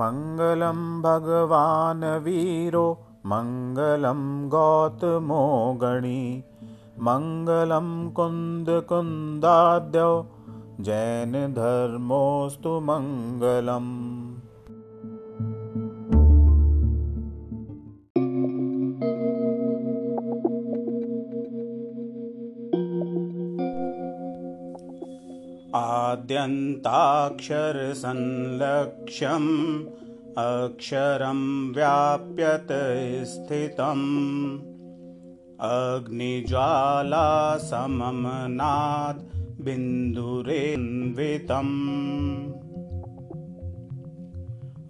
मङ्गलं भगवान् वीरो मङ्गलं गौतमो गणी मङ्गलं कुन्दकुन्दाद्यौ जैनधर्मोऽस्तु मङ्गलम् आद्यन्ताक्षरसंलक्ष्यम् अक्षरं व्याप्यत स्थितम्। अग्निज्वालासममनाद् बिन्दुरेन्वितम्।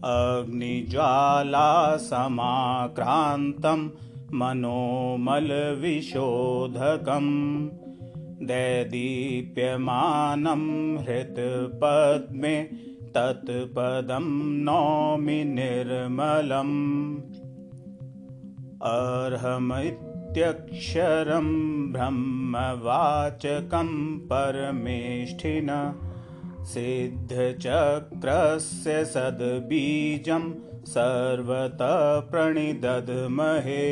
अग्निज्वालासमाक्रान्तं मनोमलविशोधकम् दैदीप्यमानं हृत्पद्मे तत्पदं नौमि निर्मलम्। अर्हमित्यक्षरं ब्रह्मवाचकं परमेष्ठिन सिद्धचक्रस्य सद्बीजं सर्वतः प्रणिदध्महे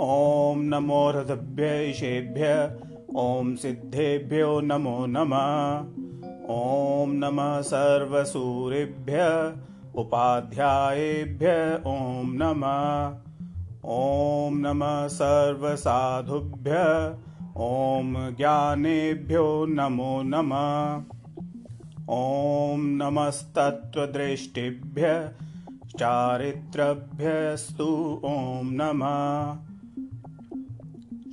ॐ नमो हृदभ्यैषेभ्य ॐ सिद्धेभ्यो नमो नमः। ॐ नमः सर्वसूरेभ्य उपाध्यायेभ्य ॐ नमः। ॐ नमः सर्वसाधुभ्य ॐ ज्ञानेभ्यो नमो नमः। ॐ नमस्तत्त्वदृष्टिभ्य चारित्रभ्यस्तु ॐ नमः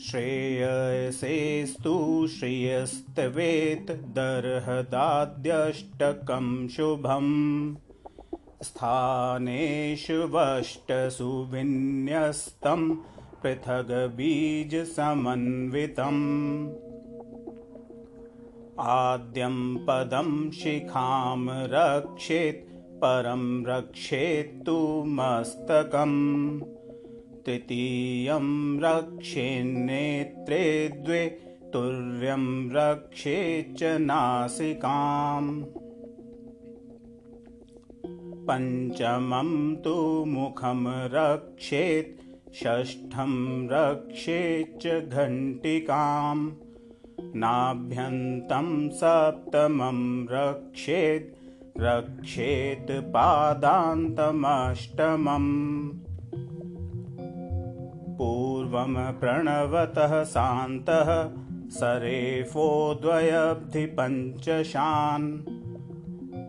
श्रेयसेस्तु श्रियस्तवेत् दर्हदाद्यष्टकं शुभम्। स्थानेषु वष्टसु विन्यस्तं पृथग्बीजसमन्वितम्। आद्यं पदं शिखां रक्षेत् परं रक्षेत्तु मस्तकम् तृतीयं रक्षेन्नेत्रे द्वे तुर्यं रक्षेच्च नासिकाम्। पञ्चमं तु मुखं रक्षेत् षष्ठं रक्षेच्च घण्टिकाम्। नाभ्यन्तं सप्तमं रक्षेत् रक्षेत् पादान्तमष्टमम् पूर्वं प्रणवतः शान्तः सरेफो द्वयब्धिपञ्चशान्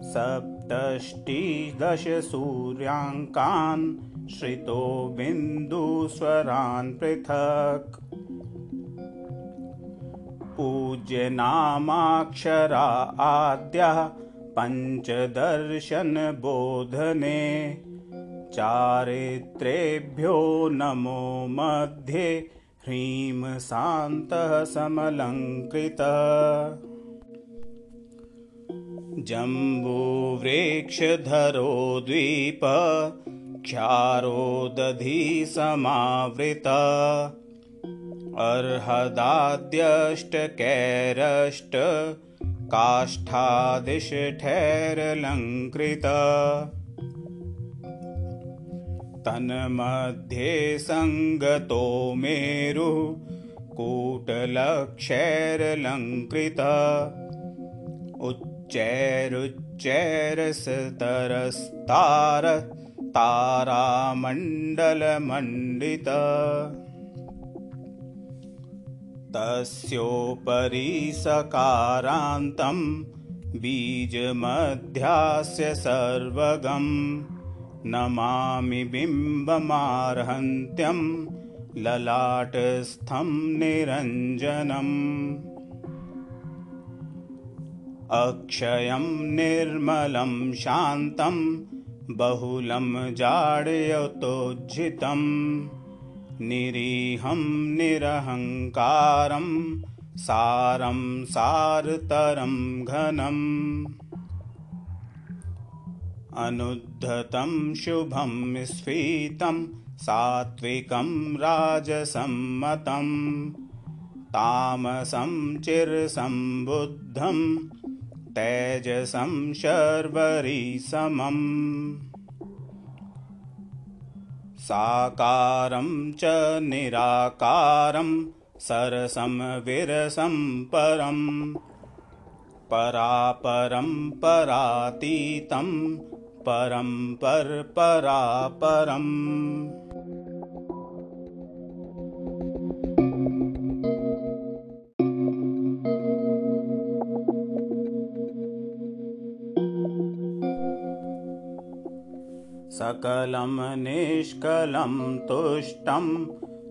सप्तष्टिदशसूर्याङ्कान् श्रितो बिन्दुस्वरान् पृथक्। पूज्यनामाक्षरा आद्यः पञ्चदर्शनबोधने चारित्रेभ्यो नमो मध्ये ह्रीं शान्तः समलङ्कृतः। जम्बूवृक्षधरो द्वीप क्षारो दधिसमावृत अर्हदाद्यष्टकैरष्ट काष्ठादिष्ठैरलङ्कृत तन्मध्ये सङ्गतो मेरुः कूटलक्षैरलङ्कृत। उच्चैरुच्चैरस्तरस्तार तारामण्डलमण्डित। तस्योपरि सकारान्तं बीजमध्यास्य सर्वगम् नमामि बिम्बमार्हन्त्यं ललाटस्थं निरञ्जनम्। अक्षयं निर्मलं शान्तं बहुलं जाड्यतोज्झितं निरीहं निरहङ्कारं सारं सारतरं घनम् अनुद्धतं शुभं स्फीतं सात्विकं राजसम्मतं। तामसं चिरसम्बुद्धं तेजसं शर्वरी समम् साकारं च निराकारं सरसं विरसं परम् परापरं परातीतं परं परपरापरम्। सकलं निष्कलं तुष्टं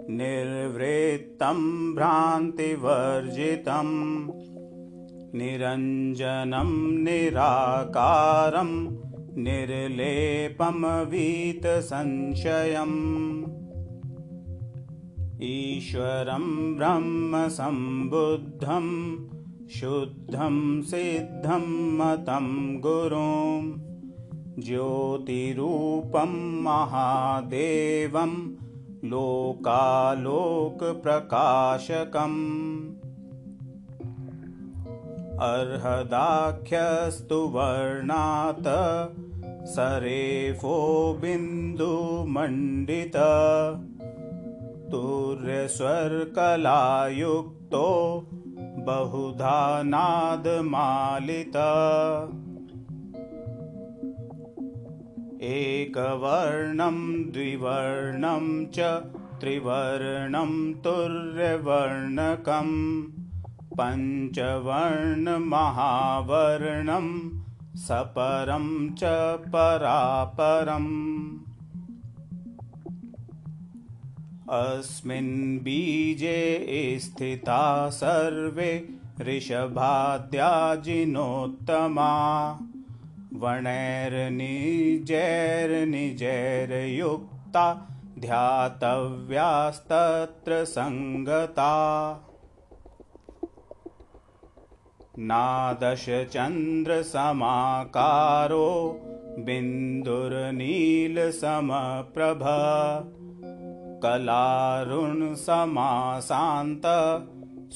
निर्वृत्तं भ्रान्तिवर्जितम् निरञ्जनं निराकारं निर्लेपमवीतसंशयम् ईश्वरं ब्रह्मसम्बुद्धं शुद्धं सिद्धं मतं गुरुम् ज्योतिरूपं महादेवं लोकालोकप्रकाशकम् अर्हदाख्यस्तु वर्णात् सरेफो बिन्दुमण्डित तुर्यस्वर्कलायुक्तो बहुधा नादमालित एकवर्णं द्विवर्णं च त्रिवर्णं तुर्यवर्णकम् पञ्चवर्णमहावर्णं सपरं च परापरम्। अस्मिन् बीजे स्थिता सर्वे ऋषभाद्याजिनोत्तमा वणैर्निजैर्निजैर्युक्ता ध्यातव्यास्तत्र सङ्गता नादशचन्द्रसमाकारो बिन्दुर्नीलसमप्रभ कलारुणसमासान्त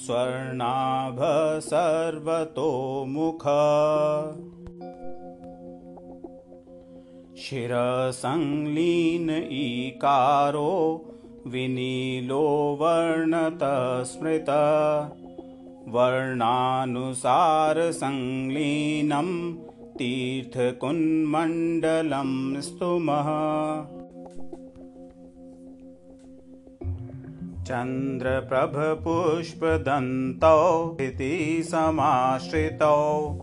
स्वर्णाभ सर्वतोमुख शिरसंलीन ईकारो विनीलो वर्णतस्मृत वर्णानुसारसंलीनं तीर्थकुन्मण्डलं स्तुमः। चन्द्रप्रभपुष्पदन्तौ इति समाश्रितौ।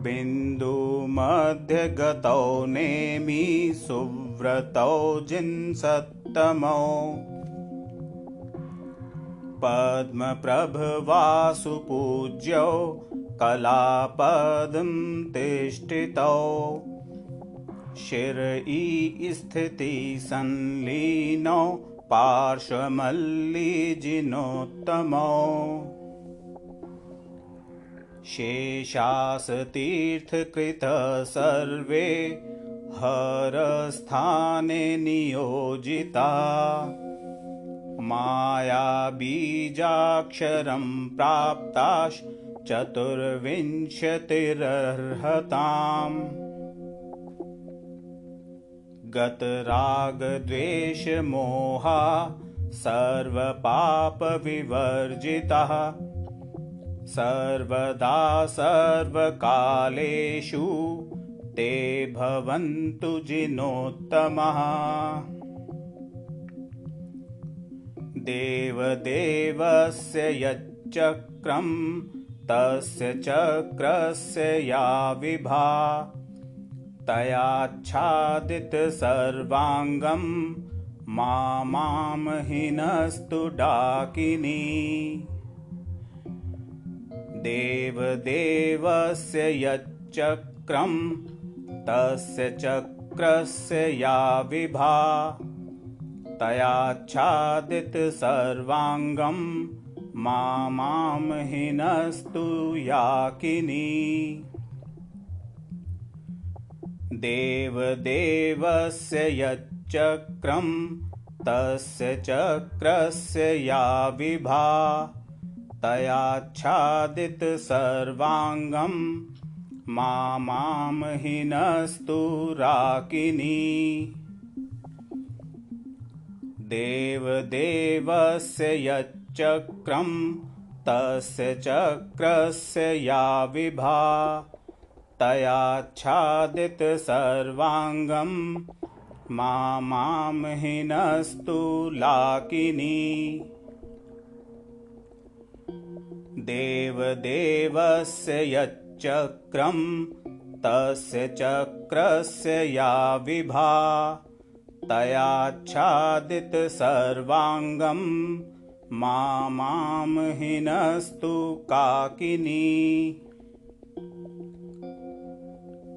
बिन्दुमध्यगतौ नेमि सुव्रतौ जिन्सत्तमौ पद्मप्रभवासुपूज्यौ कलापदं तिष्ठितौ। शिर ईस्थितिसंलीनौ पार्श्वमल्लिजिनोत्तमौ। शेषासतीर्थकृतः सर्वे हरस्थाने नियोजिता मायाबीजाक्षरं प्राप्ताश्चतुर्विंशतिरर्हताम् गतरागद्वेषमोहा सर्वपापविवर्जितः। सर्वदा सर्वकालेषु ते भवन्तु जिनोत्तमः देवदेवस्य यच्चक्रं तस्य चक्रस्य या विभा। तयाच्छादितसर्वाङ्गं मा मामहिनस्तु डाकिनी। देवदेवस्य यच्चक्रं तस्य चक्रस्य या विभा तयाच्छादितसर्वाङ्गं मा मामहिनस्तु याकिनी। देवदेवस्य यच्चक्रं तस्य चक्रस्य या विभा। तयाच्छादितसर्वाङ्गं मामामहिनस्तु राकिनी देवदेवस्य यच्चक्रं तस्य चक्रस्य या विभा तयाच्छादितसर्वाङ्गं मामामहिनस्तु लाकिनी। देवदेवस्य यच्चक्रं तस्य चक्रस्य या विभा तयाच्छादितसर्वाङ्गं मामामहिनस्तु काकिनी।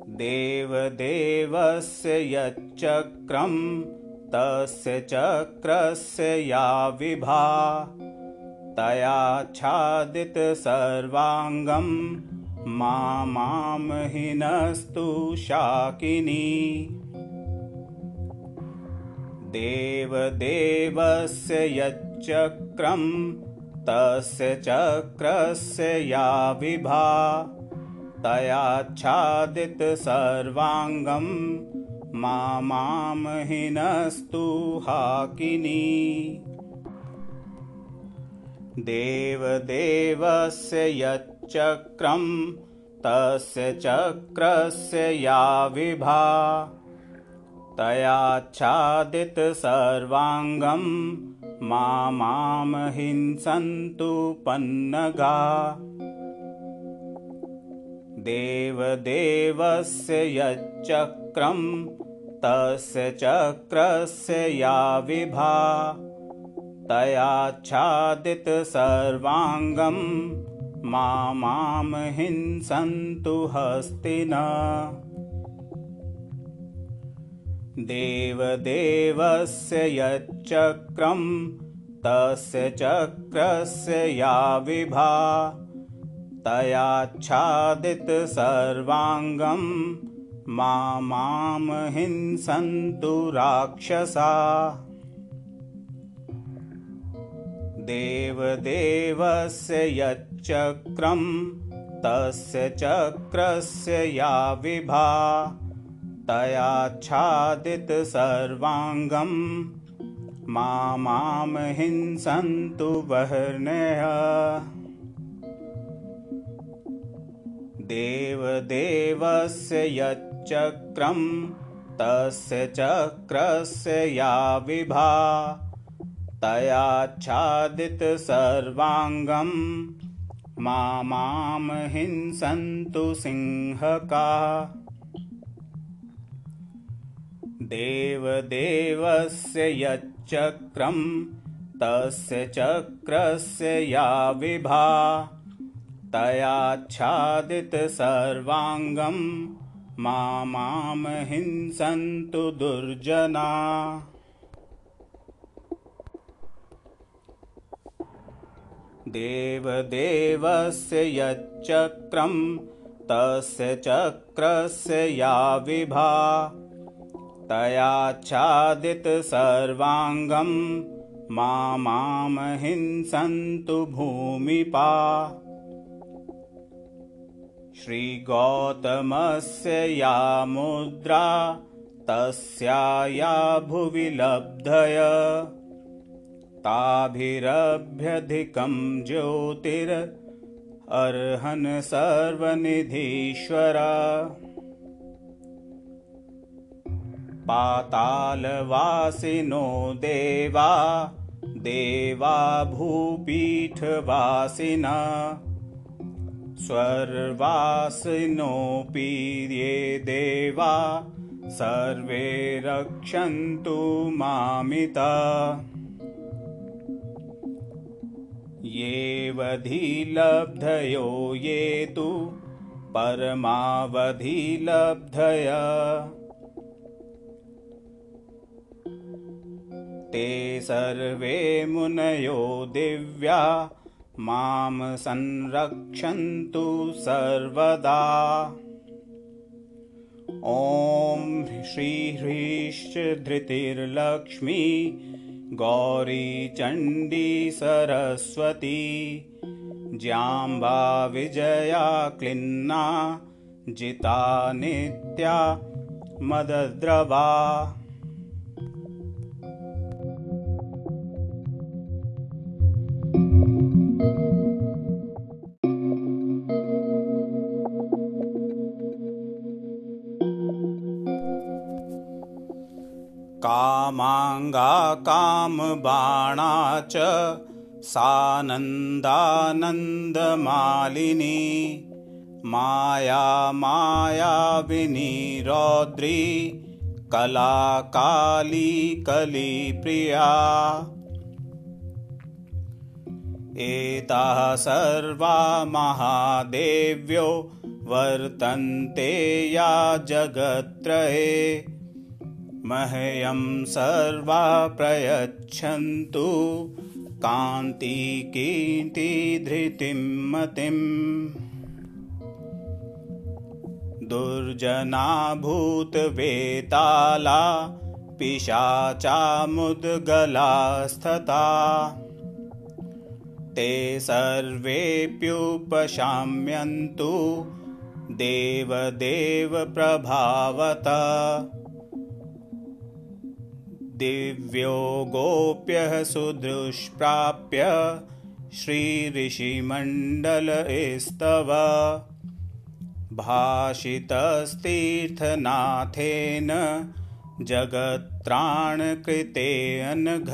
देवदेवस्य यच्चक्रं तस्य चक्रस्य या विभा। तयाच्छादितसर्वाङ्गं मामामहिनस्तु शाकिनी देवदेवस्य यच्चक्रं तस्य चक्रस्य या विभा। तयाच्छादितसर्वाङ्गं मामामहिनस्तु हाकिनी। देवदेवस्य यच्चक्रं तस्य चक्रस्य या विभा तयाच्छादितसर्वाङ्गं मामामहिंसन्तु पन्नगा। देवदेवस्य यच्चक्रं तस्य चक्रस्य या विभा। तयाच्छादितसर्वाङ्गं मामामहिंसन्तु हस्तिन देवदेवस्य यच्चक्रं तस्य चक्रस्य या विभा। तयाच्छादितसर्वाङ्गं मामामहिंसन्तु राक्षसा। देवदेवस्य यच्चक्रं तस्य चक्रस्य या विभा तयाच्छादितसर्वाङ्गं मामामहिंसन्तु वर्णय देवदेवस्य यच्चक्रं तस्य चक्रस्य या विभा तयाच्छादितसर्वाङ्गं मामामहिंसन्तु सिंहका देवदेवस्य यच्चक्रं तस्य चक्रस्य या विभा। तयाच्छादितसर्वाङ्गं मामामहिंसन्तु दुर्जना। देवदेवस्य यच्चक्रं तस्य चक्रस्य या विभा तयाच्छादितसर्वाङ्गं मामामहिंसन्तु भूमिपा। श्रीगौतमस्य या मुद्रा तस्या या भुवि लब्धय। ताभिरभ्यधिकं ज्योतिरर्हन् सर्वनिधीश्वर पातालवासिनो देवा देवा भूपीठवासिन स्वर्वासिनोऽपि ये देवा सर्वे रक्षन्तु मामित। येऽवधिलब्धयो ये तु परमावधिलब्धय ते सर्वे मुनयो दिव्या मां संरक्षन्तु सर्वदा। ॐ श्रीह्रीश्च धृतिर्लक्ष्मी गौरी चण्डी सरस्वती ज्याम्बा विजया क्लिन्ना जिता नित्या मदद्रवा कामाङ्गा कामबाणा च सानन्दानन्दमालिनी। माया मायाविनी रौद्री कला काली कलिप्रिया एताः सर्वा महादेव्यो वर्तन्ते या जगत्त्रये। मह्यं सर्वा प्रयच्छन्तु। कान्तिकीर्तिधृतिं मतिम् दुर्जना भूतवेताला पिशाचामुद्गलास्तथा ते सर्वेऽप्युपशाम्यन्तु देवदेवप्रभावत। दिव्यो गोप्यः सुदुष्प्राप्य श्रीऋषिमण्डलस्तव भाषितस्तीर्थनाथेन जगत्राणकृते अनघ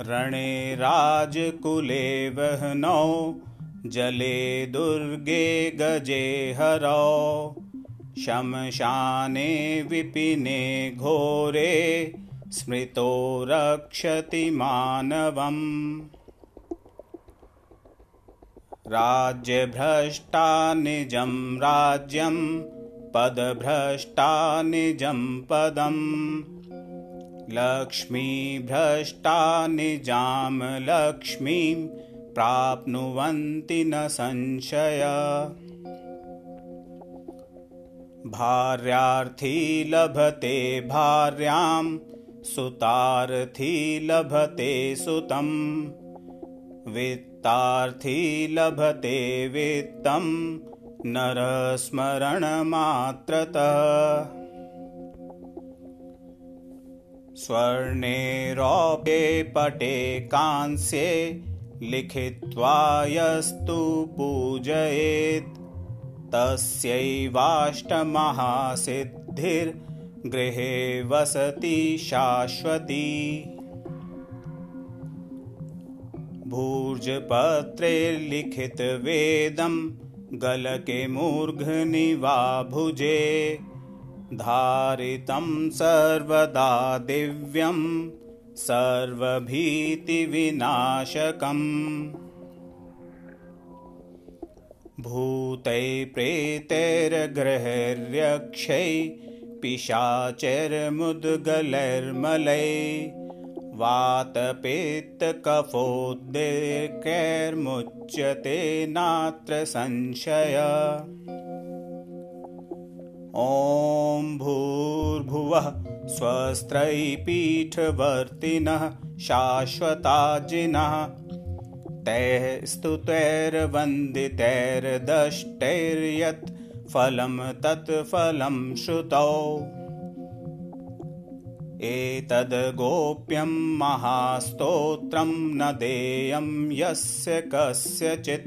रणे राजकुले वह्नौ जले दुर्गे गजे हरौ। शमशाने विपिने घोरे स्मृतो रक्षति मानवम्। राज्यभ्रष्टा निजं राज्यं पदभ्रष्टा निजं पदम् लक्ष्मीभ्रष्टा निजां लक्ष्मीं प्राप्नुवन्ति न संशय। भार्यार्थी लभते भार्यां सुतार्थी लभते सुतं वित्तार्थी लभते वित्तं नरस्मरणमात्रतः स्वर्णे रौप्ये पटे कांस्ये लिखित्वा यस्तु पूजयेत्। तस्यैवाष्टमहासिद्धिर्गृहे वसति शाश्वती। भूर्जपत्रेर्लिखितवेदं गलके मूर्घनि वा भुजे धारितं सर्वदा दिव्यं सर्वभीतिविनाशकम्। भूतै प्रेतैर्ग्रहैर्यक्षै पिशाचैर्मुद्गलैर्मलै वातपित्तकफोद्रेकैर्मुच्यते नात्र संशय ॐ भूर्भुवः स्वस्त्रैपीठवर्तिनः शाश्वताजिनः तैः स्तुतैर्वन्दितैर्दष्टैर्यत् फलं तत् फलं श्रुतौ। एतद् गोप्यं महास्तोत्रं न देयं यस्य कस्यचित्।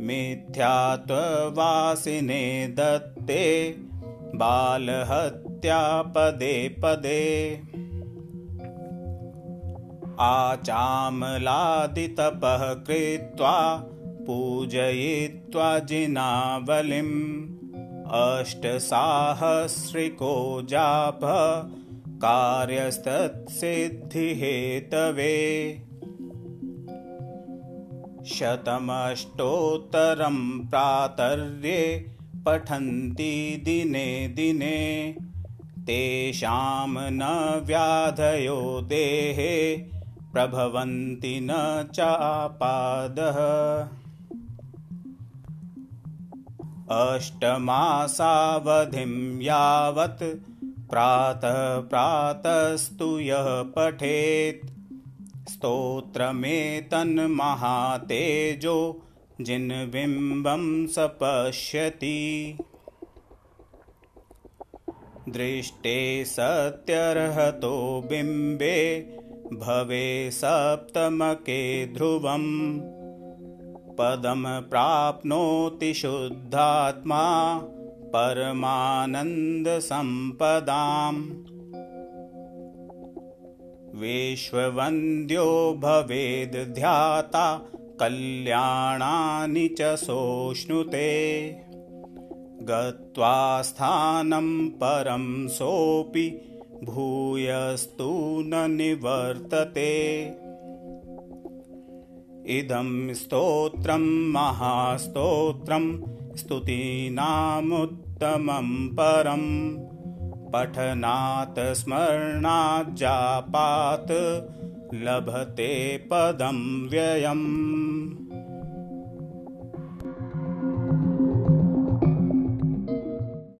मिथ्यात्ववासिने दत्ते बालहत्या पदे। पदे आचामलादितपः कृत्वा पूजयित्वा जिनाबलिम् अष्टसाहस्रिको जाप कार्यस्तत्सिद्धिहेतवे। शतमष्टोत्तरं प्रातर्ये पठन्ति दिने दिने। तेषां न व्याधयो देहे प्रभवन्ति न चापादः अष्टमासावधिं यावत् प्रातः प्रातस्तु यः पठेत्। स्तोत्रमेतन्महातेजो जिन्बिम्बं स पश्यति दृष्टे सत्यर्हतो बिम्बे भवे सप्तमके ध्रुवम्। पदं प्राप्नोति शुद्धात्मा परमानन्दसम्पदाम्। विश्ववन्द्यो ध्याता कल्याणानि च सोऽश्नुते गत्वा स्थानं परं सोऽपि भूयस्तु न निवर्तते। इदं स्तोत्रं महास्तोत्रं स्तुतीनामुत्तमं परम् पठनात् स्मरणाज्जापात् लभते पदं व्ययम्